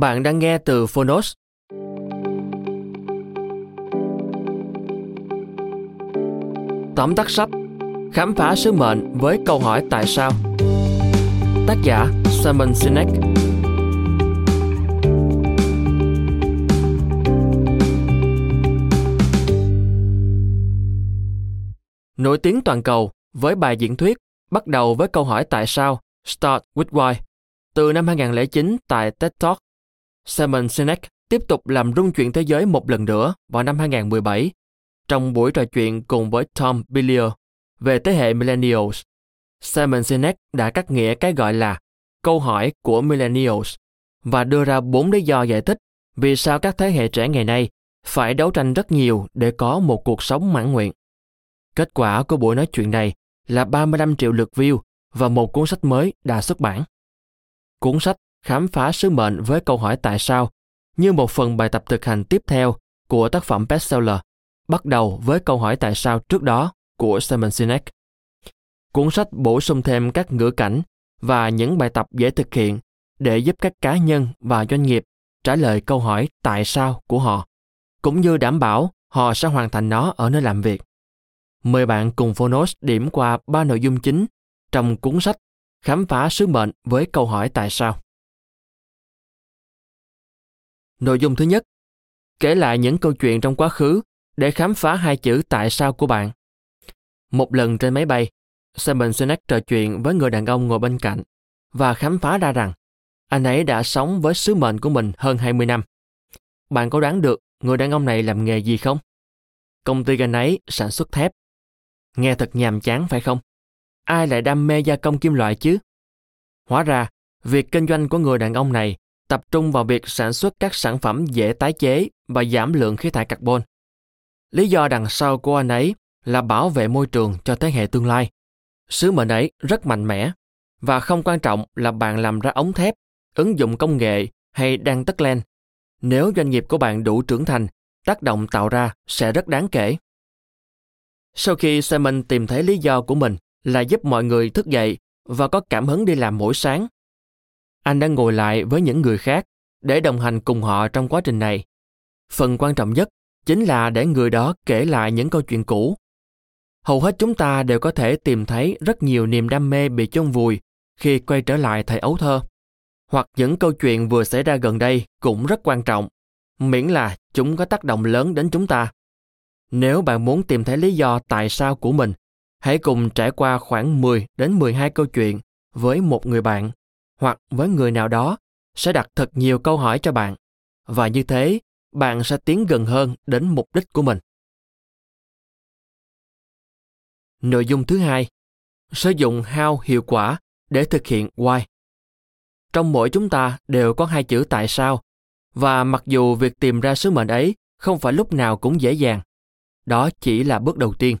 Bạn đang nghe từ Phonos. Tóm tắt sách, Khám phá sứ mệnh với câu hỏi tại sao? Tác giả Simon Sinek. Nổi tiếng toàn cầu với bài diễn thuyết bắt đầu với câu hỏi tại sao Start with Why từ năm 2009 tại TED Talk. Simon Sinek tiếp tục làm rung chuyển thế giới một lần nữa vào năm 2017 trong buổi trò chuyện cùng với Tom Billier về thế hệ Millennials. Simon Sinek đã cắt nghĩa cái gọi là câu hỏi của Millennials và đưa ra bốn lý do giải thích vì sao các thế hệ trẻ ngày nay phải đấu tranh rất nhiều để có một cuộc sống mãn nguyện. Kết quả của buổi nói chuyện này là 35 triệu lượt view và một cuốn sách mới đã xuất bản. Cuốn sách khám phá sứ mệnh với câu hỏi tại sao như một phần bài tập thực hành tiếp theo của tác phẩm bestseller bắt đầu với câu hỏi tại sao trước đó của Simon Sinek. Cuốn sách bổ sung thêm các ngữ cảnh và những bài tập dễ thực hiện để giúp các cá nhân và doanh nghiệp trả lời câu hỏi tại sao của họ, cũng như đảm bảo họ sẽ hoàn thành nó ở nơi làm việc. Mời bạn cùng Phonos điểm qua ba nội dung chính trong cuốn sách Khám phá sứ mệnh với câu hỏi tại sao. Nội dung thứ nhất, kể lại những câu chuyện trong quá khứ để khám phá hai chữ tại sao của bạn. Một lần trên máy bay, Simon Sinek trò chuyện với người đàn ông ngồi bên cạnh và khám phá ra rằng anh ấy đã sống với sứ mệnh của mình hơn 20 năm. Bạn có đoán được người đàn ông này làm nghề gì không? Công ty anh ấy sản xuất thép. Nghe thật nhàm chán phải không? Ai lại đam mê gia công kim loại chứ? Hóa ra, việc kinh doanh của người đàn ông này tập trung vào việc sản xuất các sản phẩm dễ tái chế và giảm lượng khí thải carbon. Lý do đằng sau của anh ấy là bảo vệ môi trường cho thế hệ tương lai. Sứ mệnh ấy rất mạnh mẽ và không quan trọng là bạn làm ra ống thép, ứng dụng công nghệ hay đang tất len. Nếu doanh nghiệp của bạn đủ trưởng thành, tác động tạo ra sẽ rất đáng kể. Sau khi Simon tìm thấy lý do của mình là giúp mọi người thức dậy và có cảm hứng đi làm mỗi sáng, anh đã ngồi lại với những người khác để đồng hành cùng họ trong quá trình này. Phần quan trọng nhất chính là để người đó kể lại những câu chuyện cũ. Hầu hết chúng ta đều có thể tìm thấy rất nhiều niềm đam mê bị chôn vùi khi quay trở lại thời ấu thơ. Hoặc những câu chuyện vừa xảy ra gần đây cũng rất quan trọng, miễn là chúng có tác động lớn đến chúng ta. Nếu bạn muốn tìm thấy lý do tại sao của mình, hãy cùng trải qua khoảng 10 đến 12 câu chuyện với một người bạn hoặc với người nào đó, sẽ đặt thật nhiều câu hỏi cho bạn. Và như thế, bạn sẽ tiến gần hơn đến mục đích của mình. Nội dung thứ hai, sử dụng how hiệu quả để thực hiện why. Trong mỗi chúng ta đều có hai chữ tại sao, và mặc dù việc tìm ra sứ mệnh ấy không phải lúc nào cũng dễ dàng, đó chỉ là bước đầu tiên.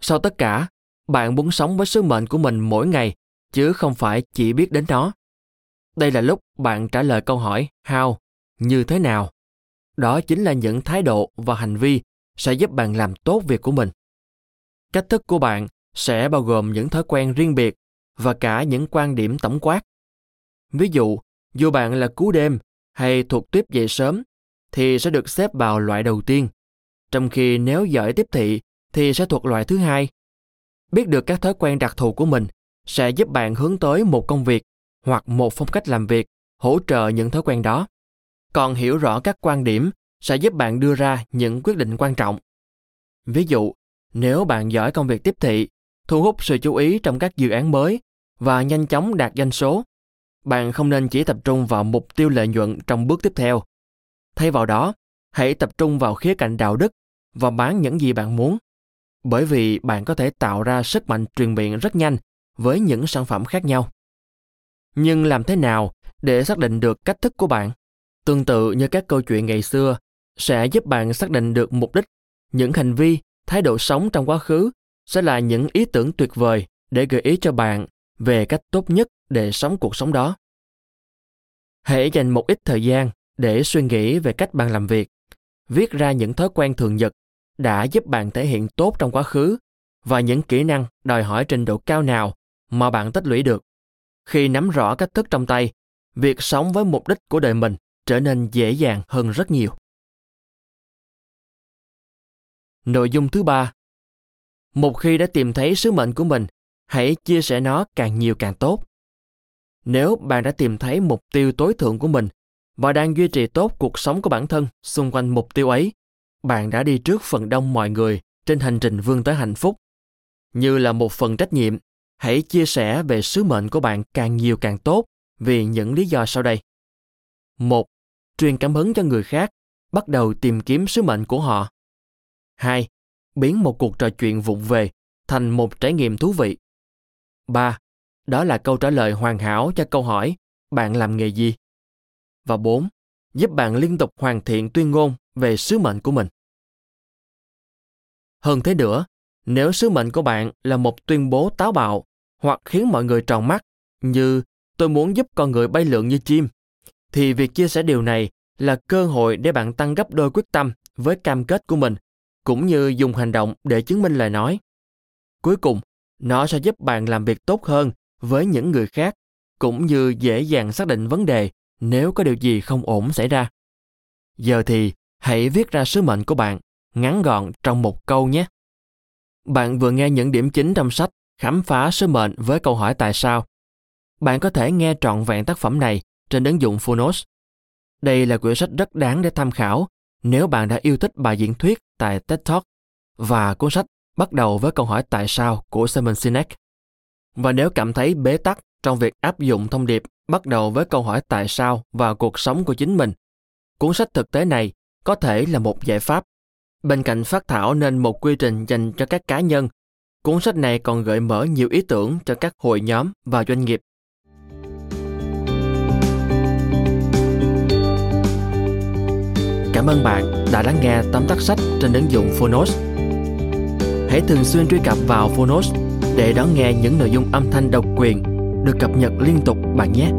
Sau tất cả, bạn muốn sống với sứ mệnh của mình mỗi ngày chứ không phải chỉ biết đến nó đây là lúc bạn trả lời câu hỏi how? Như thế nào? Đó chính là những thái độ và hành vi sẽ giúp bạn làm tốt việc của mình. Cách thức của bạn sẽ bao gồm những thói quen riêng biệt và cả những quan điểm tổng quát. Ví dụ dù bạn là cú đêm hay thuộc tuyếp dậy sớm thì sẽ được xếp vào loại đầu tiên, trong khi nếu giỏi tiếp thị thì sẽ thuộc loại thứ hai. Biết được các thói quen đặc thù của mình sẽ giúp bạn hướng tới một công việc hoặc một phong cách làm việc hỗ trợ những thói quen đó. Còn hiểu rõ các quan điểm sẽ giúp bạn đưa ra những quyết định quan trọng. Ví dụ, nếu bạn giỏi công việc tiếp thị, thu hút sự chú ý trong các dự án mới và nhanh chóng đạt doanh số, bạn không nên chỉ tập trung vào mục tiêu lợi nhuận trong bước tiếp theo. Thay vào đó, hãy tập trung vào khía cạnh đạo đức và bán những gì bạn muốn. Bởi vì bạn có thể tạo ra sức mạnh truyền miệng rất nhanh với những sản phẩm khác nhau. Nhưng làm thế nào để xác định được cách thức của bạn? Tương tự như các câu chuyện ngày xưa, sẽ giúp bạn xác định được mục đích, những hành vi, thái độ sống trong quá khứ sẽ là những ý tưởng tuyệt vời để gợi ý cho bạn về cách tốt nhất để sống cuộc sống đó. Hãy dành một ít thời gian để suy nghĩ về cách bạn làm việc, viết ra những thói quen thường nhật đã giúp bạn thể hiện tốt trong quá khứ và những kỹ năng đòi hỏi trình độ cao nào mà bạn tích lũy được. Khi nắm rõ cách thức trong tay, việc sống với mục đích của đời mình trở nên dễ dàng hơn rất nhiều. Nội dung thứ ba Một khi đã tìm thấy sứ mệnh của mình, hãy chia sẻ nó càng nhiều càng tốt. Nếu bạn đã tìm thấy mục tiêu tối thượng của mình và đang duy trì tốt cuộc sống của bản thân xung quanh mục tiêu ấy, bạn đã đi trước phần đông mọi người trên hành trình vươn tới hạnh phúc. Như là một phần trách nhiệm, hãy chia sẻ về sứ mệnh của bạn càng nhiều càng tốt vì những lý do sau đây. Một, truyền cảm hứng cho người khác, bắt đầu tìm kiếm sứ mệnh của họ. Hai, biến một cuộc trò chuyện vụng về thành một trải nghiệm thú vị. Ba, đó là câu trả lời hoàn hảo cho câu hỏi bạn làm nghề gì. Và bốn, giúp bạn liên tục hoàn thiện tuyên ngôn về sứ mệnh của mình. Hơn thế nữa, nếu sứ mệnh của bạn là một tuyên bố táo bạo hoặc khiến mọi người tròn mắt như tôi muốn giúp con người bay lượn như chim, thì việc chia sẻ điều này là cơ hội để bạn tăng gấp đôi quyết tâm với cam kết của mình, cũng như dùng hành động để chứng minh lời nói. Cuối cùng, nó sẽ giúp bạn làm việc tốt hơn với những người khác, cũng như dễ dàng xác định vấn đề nếu có điều gì không ổn xảy ra. Giờ thì hãy viết ra sứ mệnh của bạn, ngắn gọn trong một câu nhé. Bạn vừa nghe những điểm chính trong sách Khám phá sứ mệnh với câu hỏi tại sao. Bạn có thể nghe trọn vẹn tác phẩm này trên ứng dụng Phonos. Đây là quyển sách rất đáng để tham khảo nếu bạn đã yêu thích bài diễn thuyết tại TED Talk và cuốn sách bắt đầu với câu hỏi tại sao của Simon Sinek. Và nếu cảm thấy bế tắc trong việc áp dụng thông điệp bắt đầu với câu hỏi tại sao vào cuộc sống của chính mình, cuốn sách thực tế này có thể là một giải pháp. Bên cạnh phát thảo nên một quy trình dành cho các cá nhân, cuốn sách này còn gợi mở nhiều ý tưởng cho các hội nhóm và doanh nghiệp. Cảm ơn bạn đã lắng nghe tóm tắt sách trên ứng dụng Phonos. Hãy thường xuyên truy cập vào Phonos để đón nghe những nội dung âm thanh độc quyền được cập nhật liên tục bạn nhé.